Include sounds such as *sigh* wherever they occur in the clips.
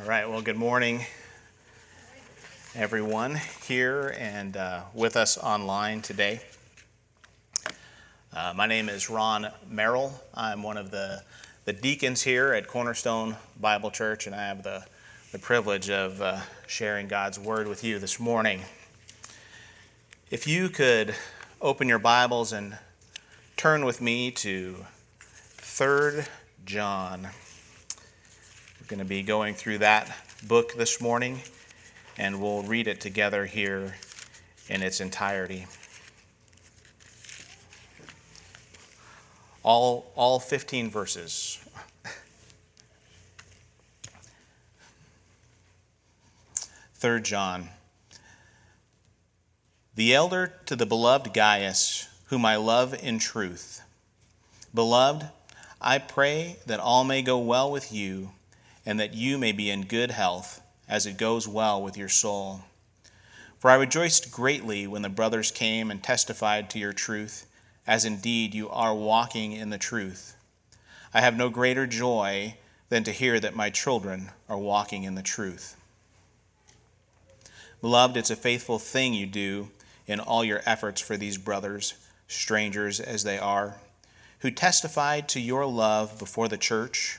All right, well, good morning, everyone here and uh, with us online today. Uh, my name is Ron Merrill. I'm one of the, the deacons here at Cornerstone Bible Church, and I have the, the privilege of uh, sharing God's Word with you this morning. If you could open your Bibles and turn with me to 3 John going to be going through that book this morning, and we'll read it together here in its entirety. All, all 15 verses. Third John. The elder to the beloved Gaius, whom I love in truth. Beloved, I pray that all may go well with you and that you may be in good health, as it goes well with your soul. For I rejoiced greatly when the brothers came and testified to your truth, as indeed you are walking in the truth. I have no greater joy than to hear that my children are walking in the truth. Beloved, it's a faithful thing you do in all your efforts for these brothers, strangers as they are, who testified to your love before the church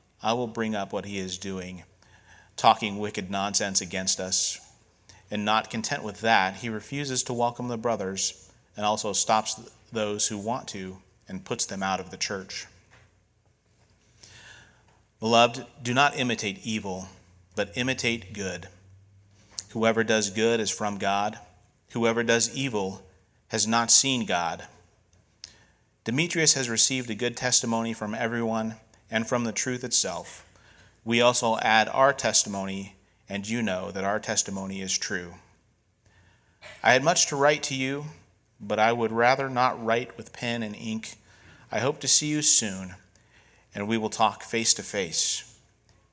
I will bring up what he is doing, talking wicked nonsense against us. And not content with that, he refuses to welcome the brothers and also stops those who want to and puts them out of the church. Beloved, do not imitate evil, but imitate good. Whoever does good is from God. Whoever does evil has not seen God. Demetrius has received a good testimony from everyone and from the truth itself. We also add our testimony, and you know that our testimony is true. I had much to write to you, but I would rather not write with pen and ink. I hope to see you soon, and we will talk face to face.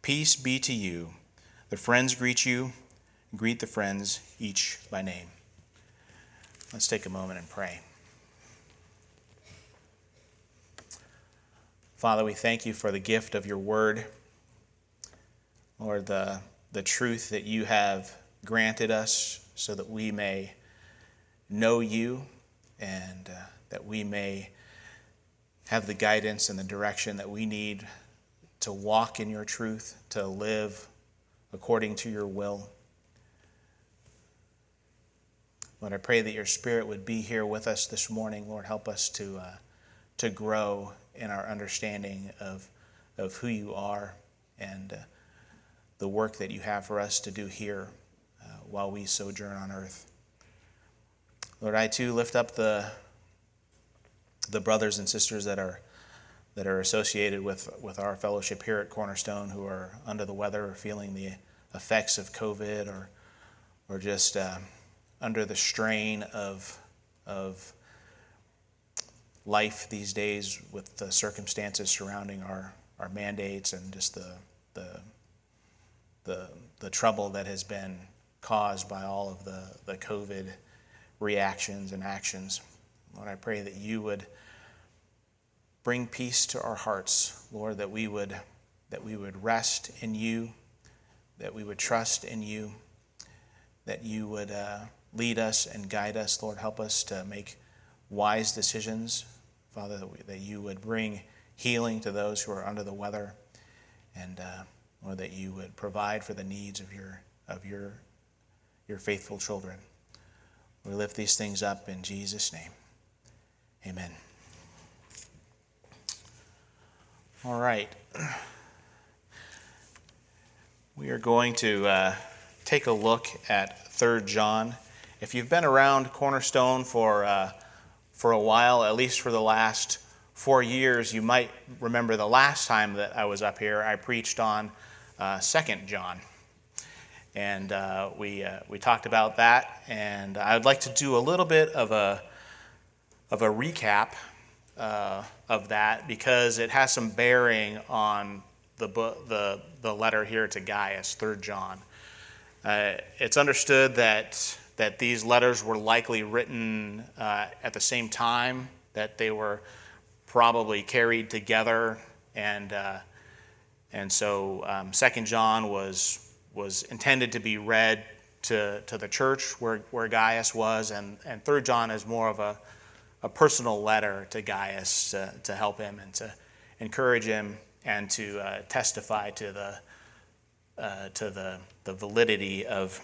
Peace be to you. The friends greet you. Greet the friends each by name. Let's take a moment and pray. Father, we thank you for the gift of your word, Lord, the, the truth that you have granted us so that we may know you and uh, that we may have the guidance and the direction that we need to walk in your truth, to live according to your will. Lord, I pray that your Spirit would be here with us this morning. Lord, help us to, uh, to grow in our understanding of, of who you are and uh, the work that you have for us to do here uh, while we sojourn on earth. Lord, I too lift up the, the brothers and sisters that are, that are associated with, with our fellowship here at Cornerstone who are under the weather or feeling the effects of COVID or, or just uh, under the strain of, of life these days with the circumstances surrounding our, our mandates and just the, the, the, the trouble that has been caused by all of the, the COVID reactions and actions. Lord, I pray that you would bring peace to our hearts, Lord, that we would, that we would rest in you, that we would trust in you, that you would uh, lead us and guide us. Lord, help us to make wise decisions Father, that, we, that you would bring healing to those who are under the weather, and uh, Lord, that you would provide for the needs of your of your your faithful children. We lift these things up in Jesus' name. Amen. All right. We are going to uh, take a look at 3 John. If you've been around Cornerstone for uh, for a while, at least for the last four years. You might remember the last time that I was up here, I preached on uh, Second John. And uh, we, uh, we talked about that, and I'd like to do a little bit of a, of a recap uh, of that because it has some bearing on the, book, the, the letter here to Gaius, Third John. Uh, it's understood that, that these letters were likely written uh, at the same time, that they were probably carried together, and, uh, and so um, Second John was was intended to be read to, to the church where, where Gaius was, and, and Third John is more of a, a personal letter to Gaius to, to help him and to encourage him and to uh, testify to the uh, to the, the validity of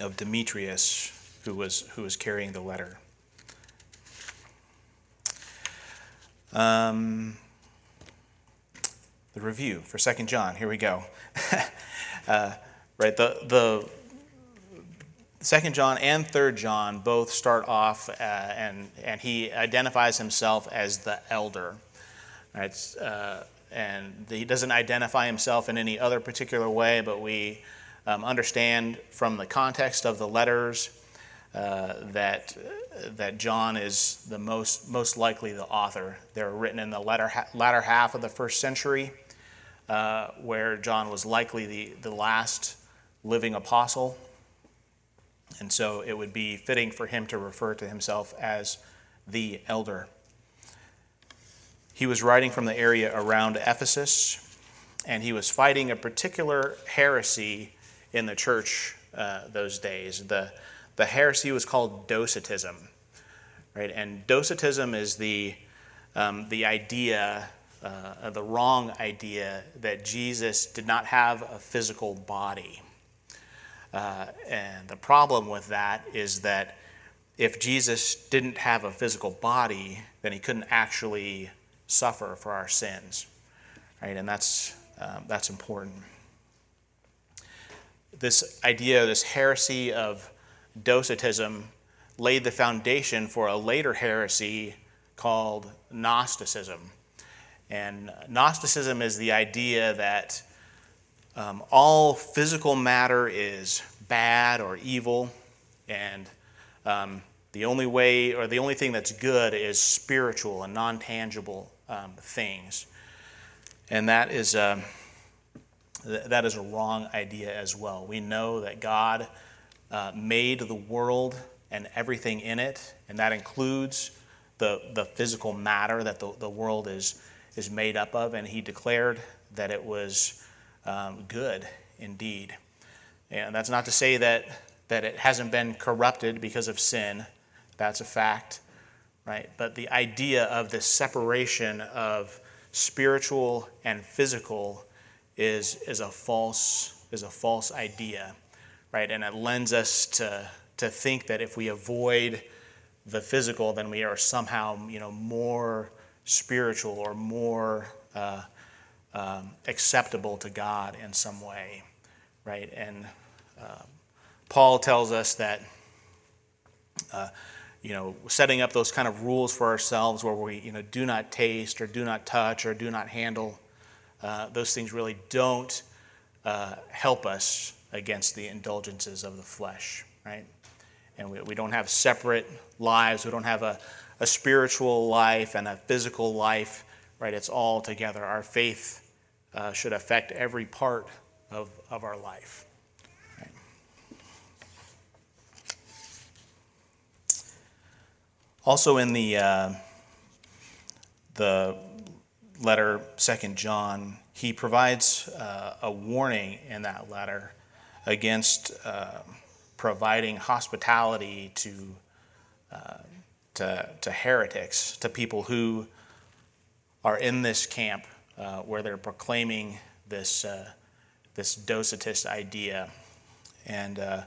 of Demetrius, who was who was carrying the letter. Um, the review for Second John. Here we go. *laughs* Uh, right, the, the Second John and Third John both start off, uh, and, and he identifies himself as the elder. Right? Uh, and he doesn't identify himself in any other particular way, but we um, understand from the context of the letters uh, that, that John is the most, most likely the author. They're written in the latter, latter half of the first century uh, where John was likely the, the last living apostle. And so it would be fitting for him to refer to himself as the elder. He was writing from the area around Ephesus, and he was fighting a particular heresy in the church uh, those days. The, the heresy was called Docetism, right? And Docetism is the, um, the idea uh, the wrong idea that Jesus did not have a physical body. Uh, and the problem with that is that if Jesus didn't have a physical body, then he couldn't actually suffer for our sins. Right? And that's, um, that's important. This idea, this heresy of Docetism, laid the foundation for a later heresy called Gnosticism and Gnosticism is the idea that um, all physical matter is bad or evil, and um, the only way or the only thing that's good is spiritual and non tangible um, things. And that is, um, th- that is a wrong idea as well. We know that God uh, made the world and everything in it, and that includes the, the physical matter that the, the world is is made up of, and he declared that it was um, good indeed. And that's not to say that, that it hasn't been corrupted because of sin, that's a fact, right? But the idea of this separation of spiritual and physical is, is, a, false, is a false idea, right? And it lends us to, to think that if we avoid the physical, then we are somehow, you know, more spiritual or more uh, um, acceptable to God in some way, right? And uh, Paul tells us that, uh, you know, setting up those kind of rules for ourselves where we, you know, do not taste or do not touch or do not handle, uh, those things really don't uh, help us against the indulgences of the flesh, right? And we, we don't have separate lives. We don't have a, a spiritual life and a physical life, right? It's all together. Our faith uh, should affect every part of, of our life. Right? Also, in the uh, the letter, Second John, he provides uh, a warning in that letter against uh, providing hospitality to uh, to, to heretics, to people who are in this camp uh, where they're proclaiming this, uh, this Docetist idea. And uh,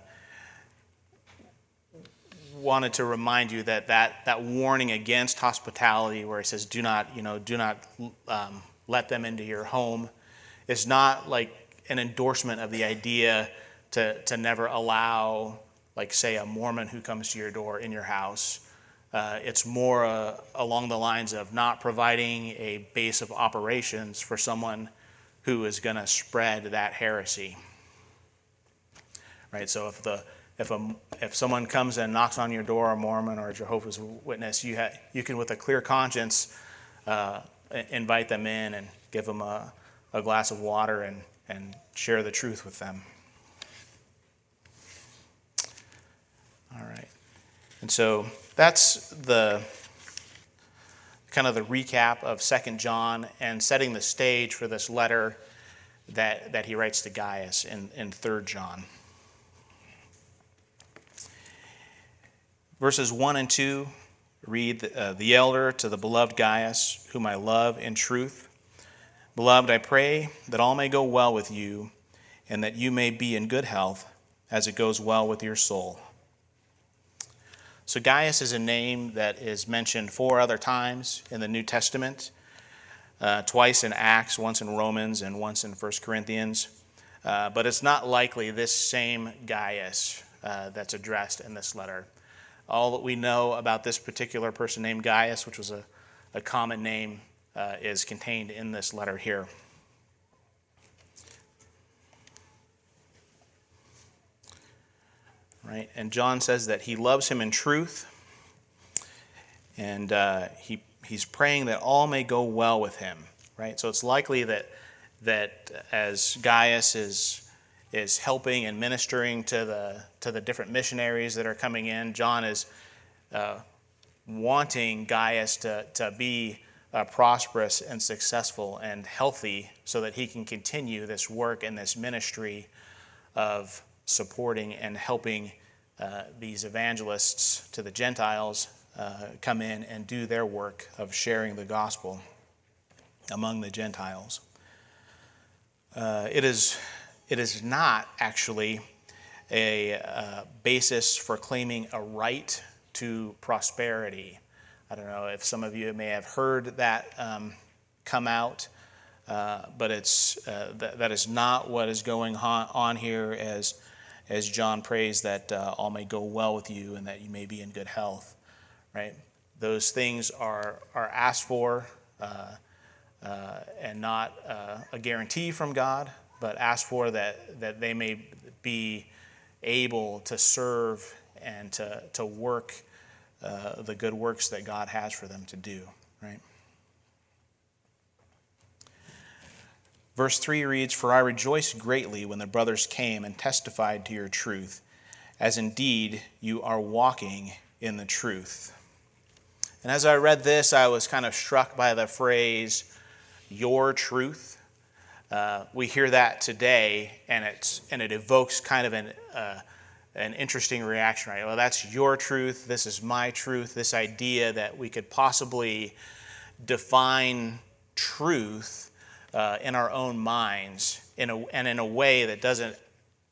wanted to remind you that, that that warning against hospitality, where he says, do not, you know, do not um, let them into your home, is not like an endorsement of the idea to, to never allow, like, say, a Mormon who comes to your door in your house uh, it's more uh, along the lines of not providing a base of operations for someone who is going to spread that heresy. Right? So if the if a if someone comes and knocks on your door, a Mormon or a Jehovah's Witness, you ha, you can with a clear conscience uh, invite them in and give them a, a glass of water and and share the truth with them. All right. And so that's the kind of the recap of Second John and setting the stage for this letter that, that he writes to Gaius in, in 3 John. Verses 1 and 2 read uh, The elder to the beloved Gaius, whom I love in truth. Beloved, I pray that all may go well with you and that you may be in good health as it goes well with your soul. So, Gaius is a name that is mentioned four other times in the New Testament uh, twice in Acts, once in Romans, and once in 1 Corinthians. Uh, but it's not likely this same Gaius uh, that's addressed in this letter. All that we know about this particular person named Gaius, which was a, a common name, uh, is contained in this letter here. right? And John says that he loves him in truth, and uh, he, he's praying that all may go well with him, right? So it's likely that, that as Gaius is, is helping and ministering to the, to the different missionaries that are coming in, John is uh, wanting Gaius to, to be uh, prosperous and successful and healthy so that he can continue this work and this ministry of supporting and helping uh, these evangelists to the Gentiles uh, come in and do their work of sharing the gospel among the Gentiles. Uh, it, is, it is not actually a uh, basis for claiming a right to prosperity. I don't know if some of you may have heard that um, come out. Uh, but it's, uh, th- that is not what is going on, here as as John prays that uh, all may go well with you and that you may be in good health, right? Those things are, are asked for uh, uh, and not a guarantee from God, but ask for that, that they may be able to serve and to, to work uh, the good works that God has for them to do, right? Verse 3 reads For I rejoiced greatly when the brothers came and testified to your truth, as indeed you are walking in the truth. And as I read this, I was kind of struck by the phrase, your truth. Uh, we hear that today, and, it's, and it evokes kind of an, uh, an interesting reaction, right? Well, that's your truth. This is my truth. This idea that we could possibly define truth uh, in our own minds in a, and in a way that doesn't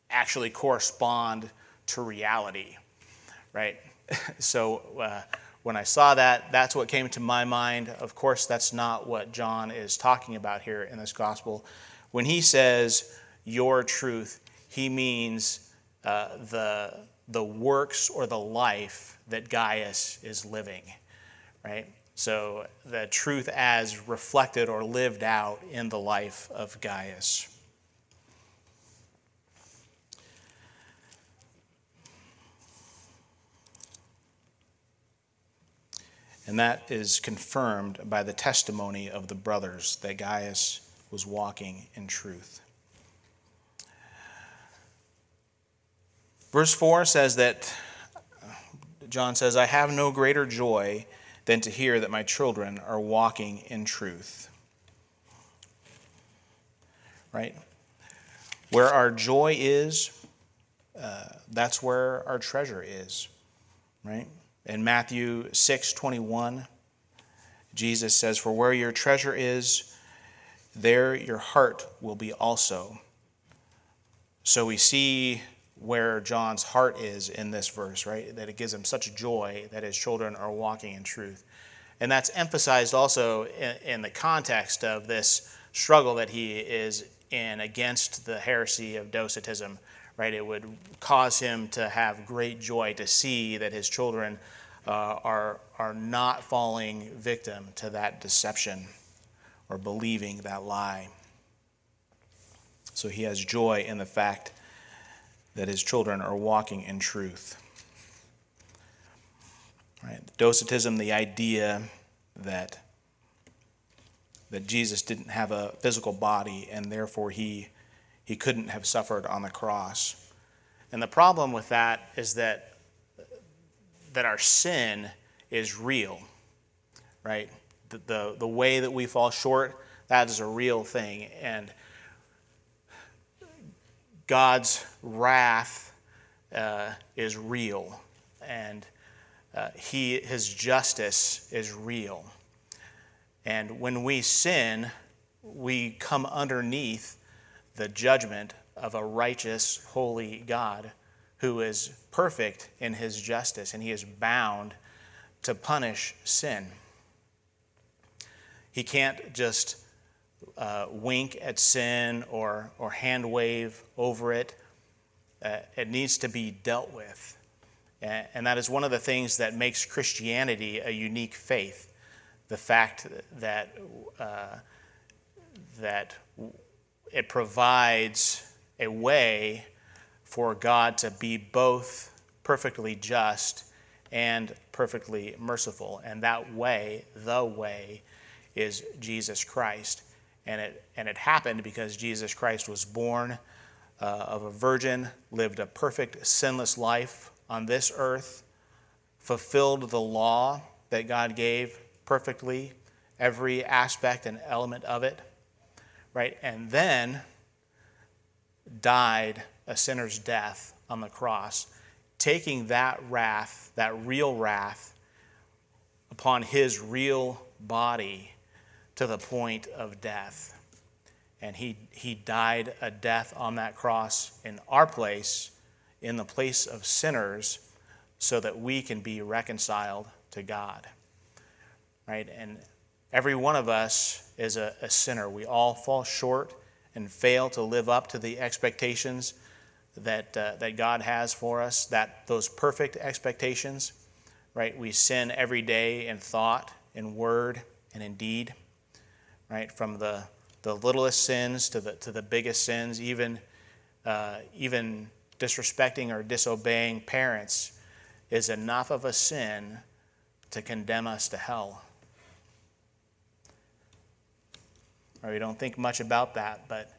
actually correspond to reality, right? *laughs* so uh, when I saw that, that's what came to my mind. Of course, that's not what John is talking about here in this gospel. When he says your truth, he means uh, the, the works or the life that Gaius is living, right? So the truth as reflected or lived out in the life of Gaius. And that is confirmed by the testimony of the brothers that Gaius was walking in truth. Verse 4 says that John says, I have no greater joy than to hear that my children are walking in truth. Right? Where our joy is, uh, that's where our treasure is. Right? In Matthew 6 21, Jesus says, For where your treasure is, there your heart will be also. So we see where John's heart is in this verse, right? That it gives him such joy that his children are walking in truth. And that's emphasized also in, in, the context of this struggle that he is in against the heresy of Docetism, right? It would cause him to have great joy to see that his children uh, are, are not falling victim to that deception or believing that lie. So he has joy in the fact that his children are walking in truth. Right? Docetism, the idea that that Jesus didn't have a physical body and therefore he he couldn't have suffered on the cross. And the problem with that is that that our sin is real. Right? The, the, way that we fall short, that is a real thing. And God's wrath uh, is real. And uh, he, his justice is real. And when we sin, we come underneath the judgment of a righteous, holy God who is perfect in his justice, and he is bound to punish sin. He can't just uh, wink at sin or, or hand wave over it. Uh, it needs to be dealt with. And that is one of the things that makes Christianity a unique faith. The fact that, uh, that it provides a way for God to be both perfectly just and perfectly merciful. And that way, the way, is Jesus Christ. And it, and it happened because Jesus Christ was born uh, of a virgin, lived a perfect, sinless life on this earth, fulfilled the law that God gave perfectly, every aspect and element of it, right? And then died a sinner's death on the cross, taking that wrath, that real wrath, upon his real body to the point of death. And he, he died a death on that cross in our place in the place of sinners so that we can be reconciled to God. Right? And every one of us is a, a sinner. We all fall short and fail to live up to the expectations that, uh, that God has for us, that those perfect expectations, right? We sin every day in thought, in word, and in deed, right? From the, the littlest sins to the, to the biggest sins, even, uh, even disrespecting or disobeying parents is enough of a sin to condemn us to hell. Or we don't think much about that, but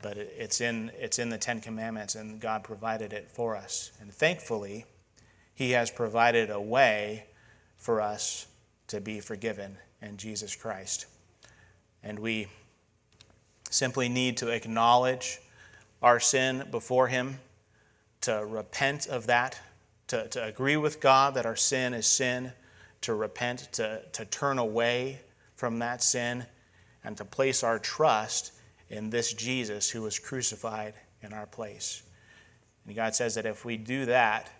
but it's in it's in the Ten Commandments, and God provided it for us. And thankfully, He has provided a way for us to be forgiven in Jesus Christ. And we simply need to acknowledge our sin before Him, to repent of that, to, to agree with God that our sin is sin, to repent, to, to turn away from that sin, and to place our trust in this Jesus who was crucified in our place. And God says that if we do that,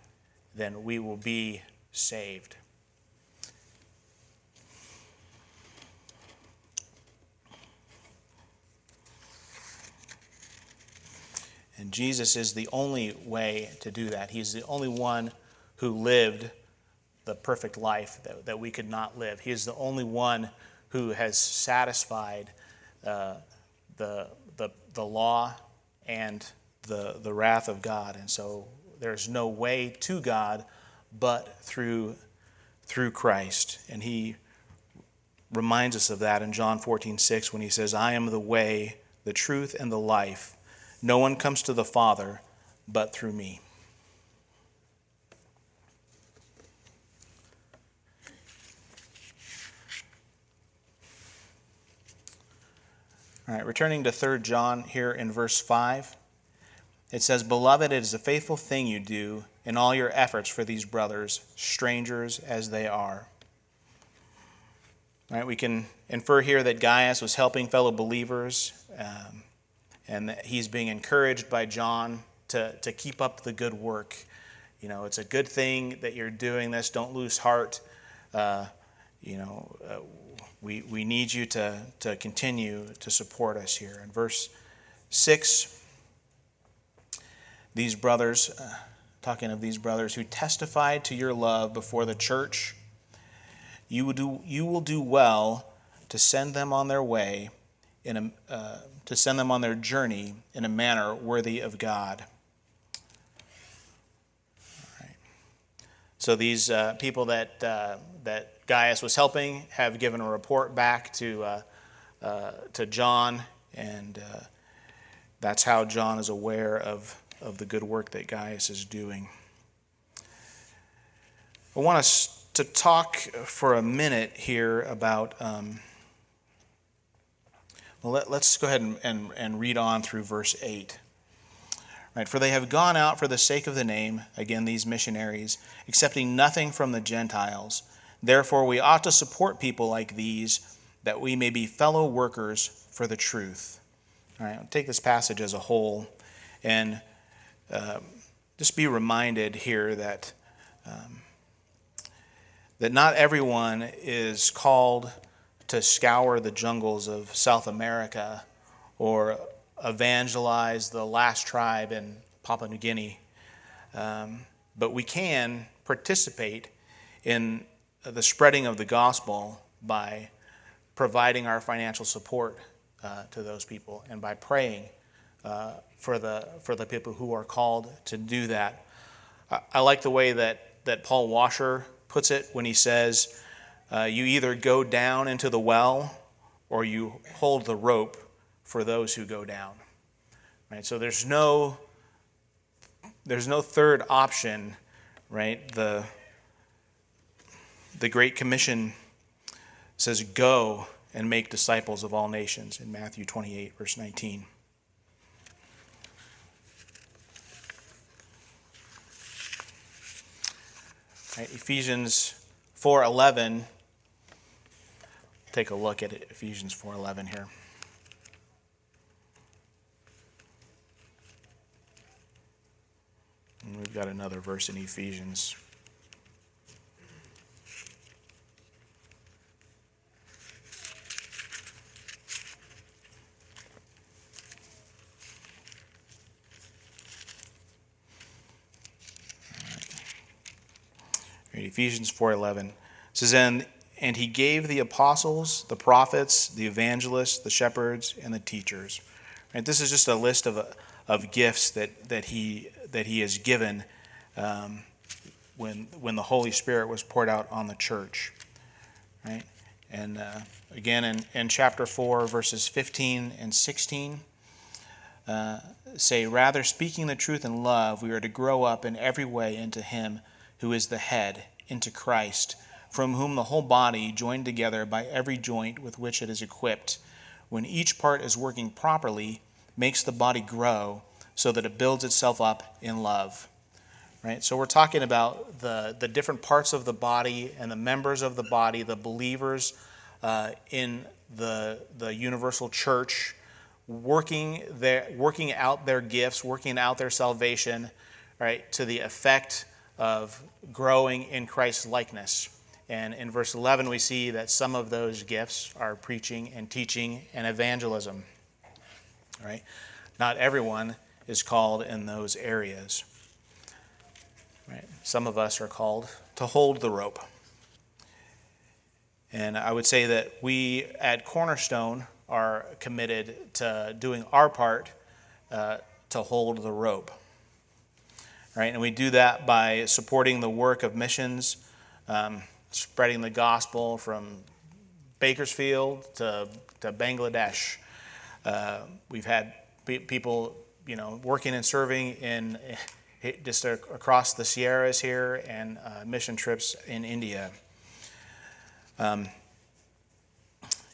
then we will be saved. And Jesus is the only way to do that. He's the only one who lived the perfect life that, that we could not live. He is the only one who has satisfied uh, the, the, the law and the, the wrath of God. And so there's no way to God but through, through Christ. And he reminds us of that in John 14, 6, when he says, I am the way, the truth, and the life. No one comes to the Father but through me. All right, returning to 3 John here in verse 5, it says, Beloved, it is a faithful thing you do in all your efforts for these brothers, strangers as they are. All right, we can infer here that Gaius was helping fellow believers. Um, and he's being encouraged by John to, to keep up the good work. You know, it's a good thing that you're doing this. Don't lose heart. Uh, you know, uh, we, we need you to, to continue to support us here. In verse 6, these brothers, uh, talking of these brothers who testified to your love before the church, you will do, you will do well to send them on their way in a, uh, to send them on their journey in a manner worthy of God. So these uh, people that uh, that Gaius was helping have given a report back to uh, uh to John, and uh, that's how John is aware of of the good work that Gaius is doing. I want us to talk for a minute here about. Um, well, let, us go ahead and, and, and read on through verse 8. Right, for they have gone out for the sake of the name, again, these missionaries, accepting nothing from the Gentiles. Therefore, we ought to support people like these, that we may be fellow workers for the truth. All right, I'll take this passage as a whole and uh, just be reminded here that, um, that not everyone is called to scour the jungles of South America or evangelize the last tribe in Papua New Guinea. Um, but we can participate in the spreading of the gospel by providing our financial support uh, to those people and by praying uh, for, the, for the people who are called to do that. I, I, like the way that, that Paul Washer puts it when he says, uh, You either go down into the well or you hold the rope for those who go down. Right? So there's no there's no third option, right? The the Great Commission says, Go and make disciples of all nations in Matthew 28, verse 19. Right, Ephesians 4:11 take a look at Ephesians 4:11 here. And we've got another verse in Ephesians. Ephesians 4:11 says and and he gave the apostles, the prophets, the evangelists, the shepherds, and the teachers. Right? This is just a list of, of gifts that, that he that he has given um, when, when the Holy Spirit was poured out on the church. Right? And uh, again, in, in chapter 4, verses 15 and 16, uh, say, Rather, speaking the truth in love, we are to grow up in every way into Him who is the head, into Christ, from whom the whole body, joined together by every joint with which it is equipped, when each part is working properly, makes the body grow so that it builds itself up in love. Right? So we're talking about the, the different parts of the body and the members of the body, the believers uh, in the, the universal church, working, their, working out their gifts, working out their salvation, right, to the effect of growing in Christ's likeness. And in verse 11, we see that some of those gifts are preaching and teaching and evangelism. Right? Not everyone is called in those areas. Right? Some of us are called to hold the rope. And I would say that we at Cornerstone are committed to doing our part uh, to hold the rope. Right? And we do that by supporting the work of missions, um, spreading the gospel from Bakersfield to, to Bangladesh. Uh, we've had people you know, working and serving in eh, just across the Sierras here and uh, mission trips in India. Um,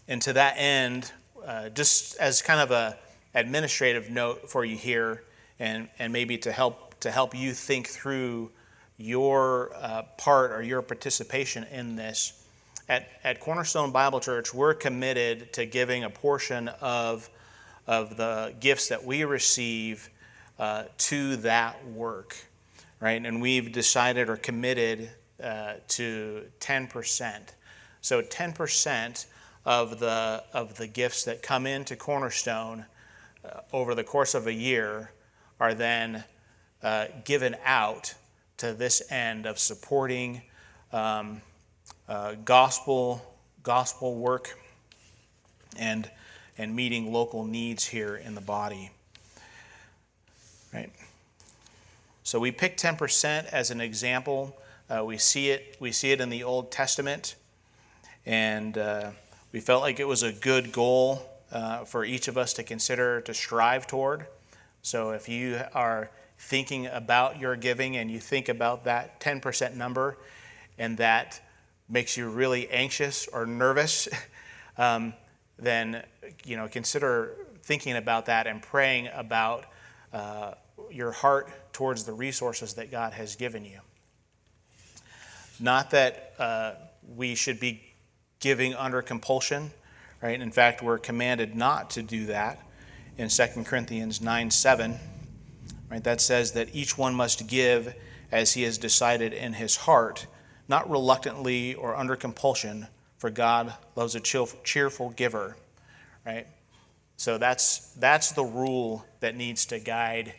and to that end, uh, just as kind of a administrative note for you here, and, and maybe to help to help you think through your uh, part or your participation in this. At, at Cornerstone Bible Church, we're committed to giving a portion of of the gifts that we receive uh, to that work, right? And we've decided or committed uh, to 10%. So 10% of the, of the gifts that come into Cornerstone uh, over the course of a year are then uh, given out to this end of supporting um, uh, gospel, gospel work and and meeting local needs here in the body. Right? So we picked 10% as an example. Uh, we see it. We see it in the Old Testament, and uh, we felt like it was a good goal uh, for each of us to consider to strive toward. So if you are thinking about your giving and you think about that 10% number, and that makes you really anxious or nervous, *laughs* um, then you know consider thinking about that and praying about uh, your heart towards the resources that God has given you. Not that uh, we should be giving under compulsion, right? In fact, we're commanded not to do that in 2 Corinthians 9 7. Right? That says that each one must give as he has decided in his heart not reluctantly or under compulsion, for God loves a cheerful giver, right? So that's that's the rule that needs to guide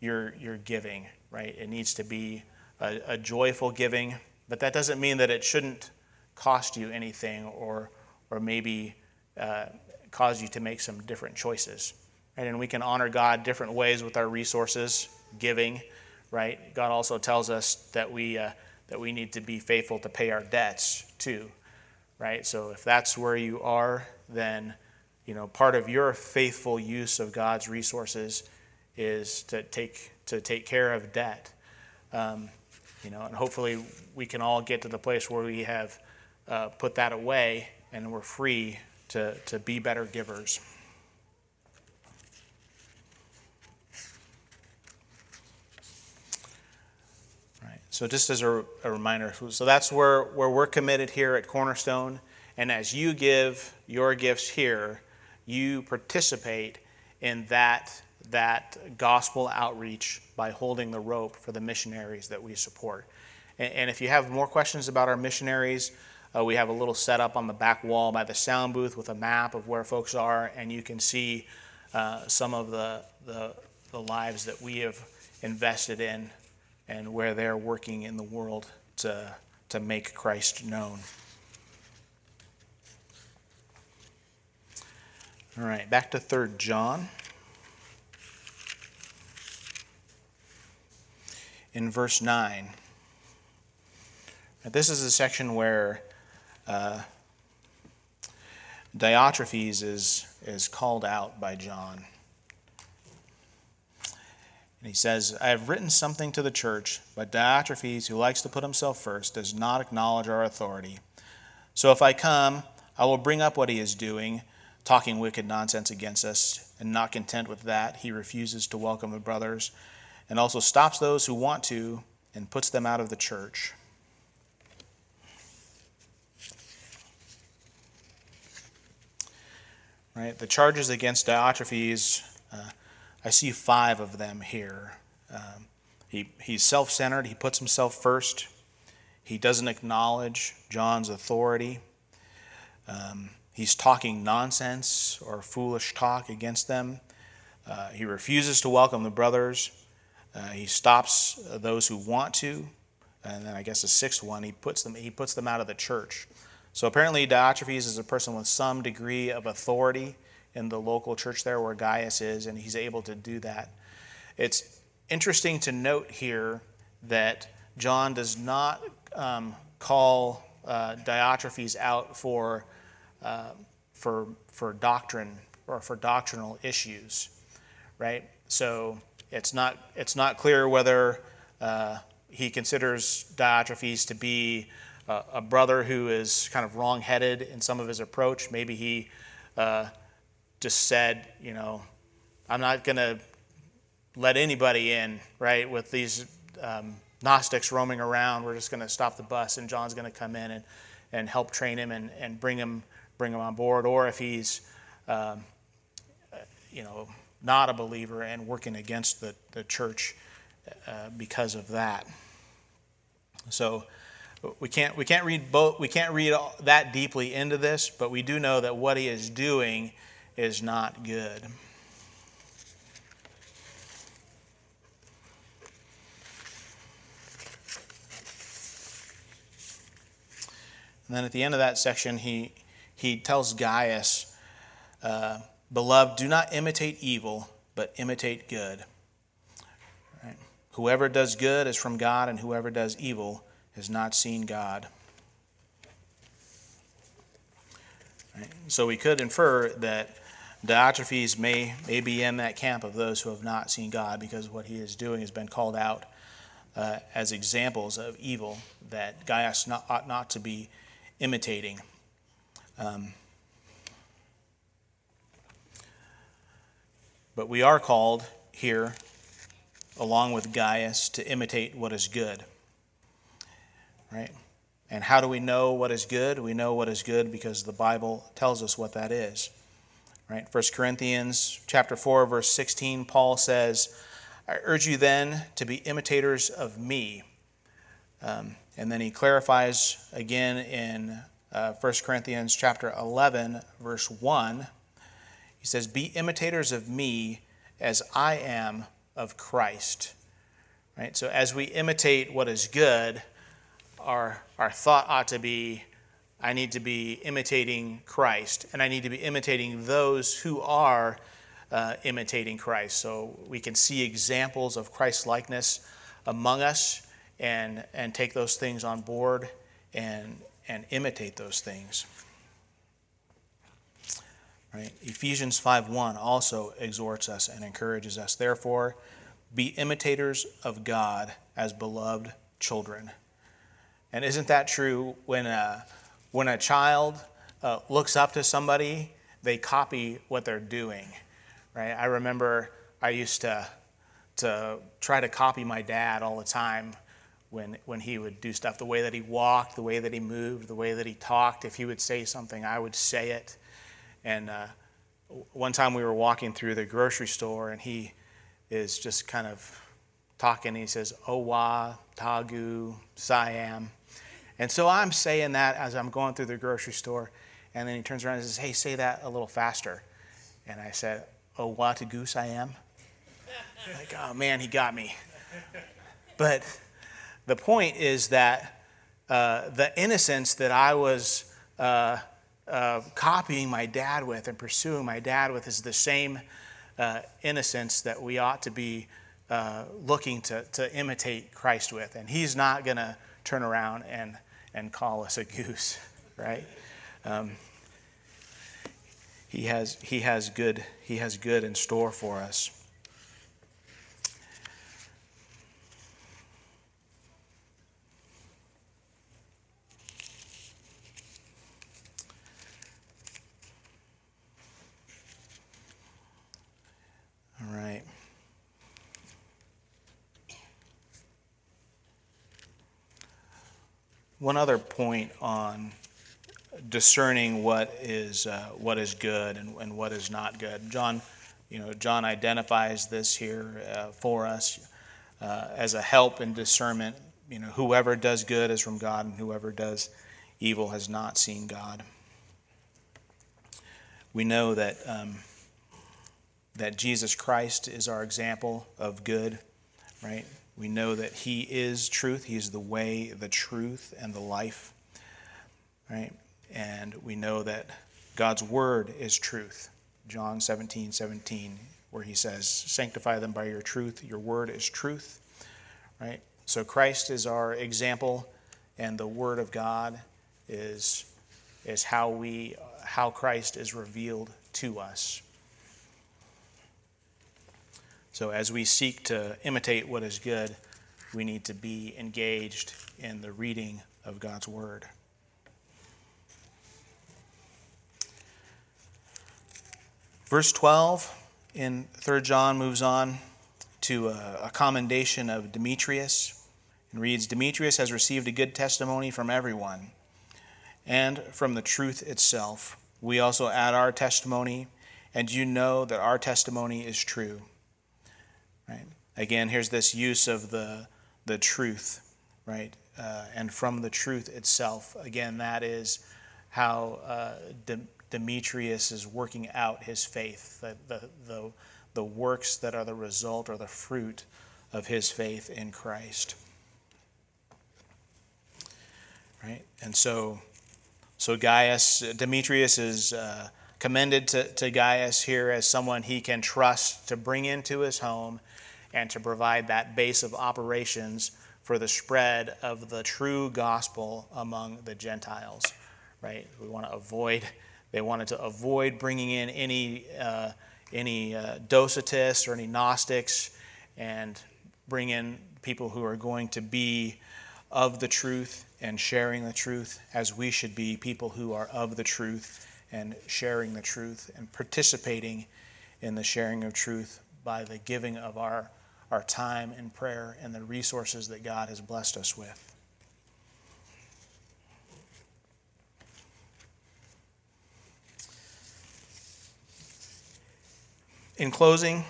your your giving, right? It needs to be a, a joyful giving, but that doesn't mean that it shouldn't cost you anything or or maybe uh, cause you to make some different choices, And we can honor God different ways with our resources, giving, right? God also tells us that we. Uh, that we need to be faithful to pay our debts too, right? So if that's where you are, then you know part of your faithful use of God's resources is to take to take care of debt. Um, you know, and hopefully we can all get to the place where we have uh, put that away and we're free to, to be better givers. So just as a, a, reminder, so that's where, where we're committed here at Cornerstone. And as you give your gifts here, you participate in that, that gospel outreach by holding the rope for the missionaries that we support. And, and if you have more questions about our missionaries, uh, we have a little setup on the back wall by the sound booth with a map of where folks are, and you can see uh, some of the, the, the lives that we have invested in and where they're working in the world to, to make Christ known. All right, back to 3rd John. In verse 9. This is a section where uh, Diotrephes is, is called out by John. And he says, I have written something to the church, but Diotrephes, who likes to put himself first, does not acknowledge our authority. So if I come, I will bring up what he is doing, talking wicked nonsense against us, and not content with that, he refuses to welcome the brothers, and also stops those who want to, and puts them out of the church. Right? The charges against Diotrephes. Uh, I see five of them here. Um, he, he's self centered, he puts himself first, he doesn't acknowledge John's authority. Um, he's talking nonsense or foolish talk against them. Uh, he refuses to welcome the brothers. Uh, he stops those who want to. And then I guess the sixth one, he puts them, he puts them out of the church. So apparently, Diotrephes is a person with some degree of authority in the local church there where Gaius is, and he's able to do that. It's interesting to note here that John does not um, call uh, Diotrephes out for, uh, for, for doctrine or for doctrinal issues, right? So it's not, it's not clear whether uh, he considers Diotrephes to be a, a, brother who is kind of wrong-headed in some of his approach. Maybe he uh, just said, you know, I'm not going to let anybody in, right, with these um, Gnostics roaming around. We're just going to stop the bus, and John's going to come in and, and help train him and, and bring him bring him on board. Or if he's, um, you know, not a believer and working against the, the church uh, because of that. So we can't we can't read both we can't read that deeply into this, but we do know that what he is doing is not good. And then at the end of that section, he, he tells Gaius uh, Beloved, do not imitate evil, but imitate good. Right? Whoever does good is from God, and whoever does evil has not seen God. Right? So we could infer that Diotrephes may, may be in that camp of those who have not seen God because what he is doing has been called out uh, as examples of evil that Gaius not, ought not to be imitating. Um, but we are called here, along with Gaius, to imitate what is good. Right? And how do we know what is good? We know what is good because the Bible tells us what that is. Right? 1 Corinthians chapter 4 verse 16 Paul says, "I urge you then to be imitators of me." Um, and then he clarifies again in uh, 1 Corinthians chapter 11 verse 1. He says, "Be imitators of me as I am of Christ." Right? So as we imitate what is good, our our thought ought to be I need to be imitating Christ, and I need to be imitating those who are uh, imitating Christ. So we can see examples of Christ likeness among us and, and take those things on board and, and imitate those things. Right? Ephesians 5:1 also exhorts us and encourages us. Therefore, be imitators of God as beloved children. And isn't that true when uh, when a child uh, looks up to somebody, they copy what they're doing, right? I remember I used to to try to copy my dad all the time when when he would do stuff, the way that he walked, the way that he moved, the way that he talked. If he would say something, I would say it. And uh, one time we were walking through the grocery store, and he is just kind of talking. He says, "Owa, Tagu, Siam." And so I'm saying that as I'm going through the grocery store. And then he turns around and says, Hey, say that a little faster. And I said, Oh, what a goose I am. *laughs* like, oh man, he got me. But the point is that uh, the innocence that I was uh, uh, copying my dad with and pursuing my dad with is the same uh, innocence that we ought to be uh, looking to, to imitate Christ with. And he's not going to turn around and, and call us a goose, right? Um, he has, he, has good, he has good in store for us. All right. One other point on discerning what is uh, what is good and, and what is not good. John, you know, John identifies this here uh, for us uh, as a help in discernment. You know, whoever does good is from God, and whoever does evil has not seen God. We know that um, that Jesus Christ is our example of good, right? We know that He is truth. He is the way, the truth, and the life. Right? And we know that God's word is truth. John 17, 17, where he says, Sanctify them by your truth. Your word is truth. Right? So Christ is our example, and the word of God is, is how we how Christ is revealed to us. So, as we seek to imitate what is good, we need to be engaged in the reading of God's Word. Verse 12 in 3 John moves on to a, a commendation of Demetrius and reads Demetrius has received a good testimony from everyone and from the truth itself. We also add our testimony, and you know that our testimony is true. Right? Again, here's this use of the, the truth, right? Uh, and from the truth itself. Again, that is how uh, De- Demetrius is working out his faith, the, the, the, the works that are the result or the fruit of his faith in Christ. Right? And so, so Gaius, Demetrius is uh, commended to, to Gaius here as someone he can trust to bring into his home and to provide that base of operations for the spread of the true gospel among the Gentiles, right? We want to avoid, they wanted to avoid bringing in any, uh, any uh, Docetists or any Gnostics and bring in people who are going to be of the truth and sharing the truth, as we should be people who are of the truth and sharing the truth and participating in the sharing of truth by the giving of our our time in prayer and the resources that God has blessed us with. In closing,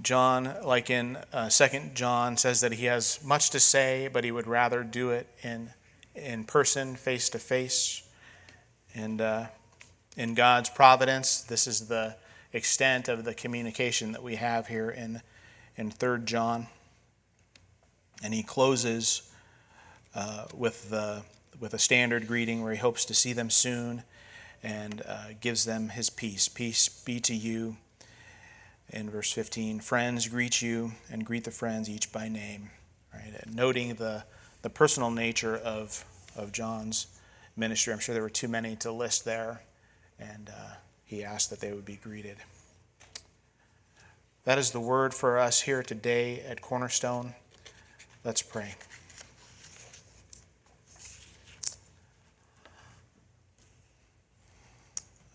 John, like in uh, 2 John, says that he has much to say, but he would rather do it in, in person, face to face. And uh, in God's providence, this is the extent of the communication that we have here in in 3 John. And he closes uh, with, the, with a standard greeting where he hopes to see them soon and uh, gives them his peace. Peace be to you. In verse 15, friends greet you and greet the friends each by name. Right? Noting the, the personal nature of, of John's ministry. I'm sure there were too many to list there. And uh, he asked that they would be greeted. That is the word for us here today at Cornerstone. Let's pray.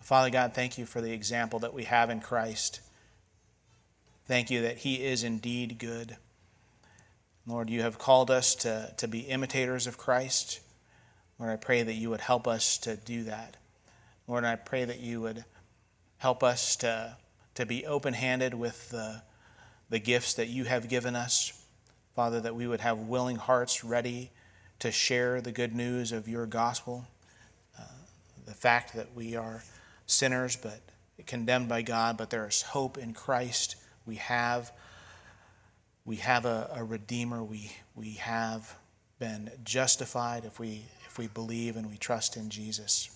Father God, thank you for the example that we have in Christ. Thank you that He is indeed good. Lord, you have called us to, to be imitators of Christ. Lord, I pray that you would help us to do that. Lord, I pray that you would help us to to be open handed with the, the gifts that you have given us. Father, that we would have willing hearts ready to share the good news of your gospel. Uh, the fact that we are sinners, but condemned by God, but there is hope in Christ. We have, we have a, a Redeemer. We, we have been justified if we, if we believe and we trust in Jesus.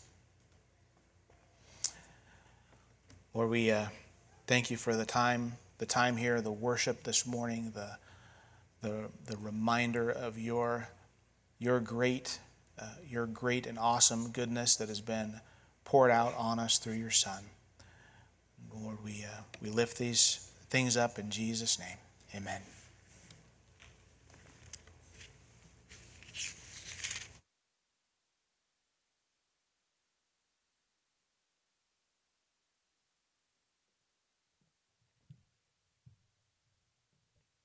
Lord, we. Uh, Thank you for the time, the time here, the worship this morning, the, the, the reminder of your, your great, uh, your great and awesome goodness that has been poured out on us through your Son. Lord, we, uh, we lift these things up in Jesus' name. Amen.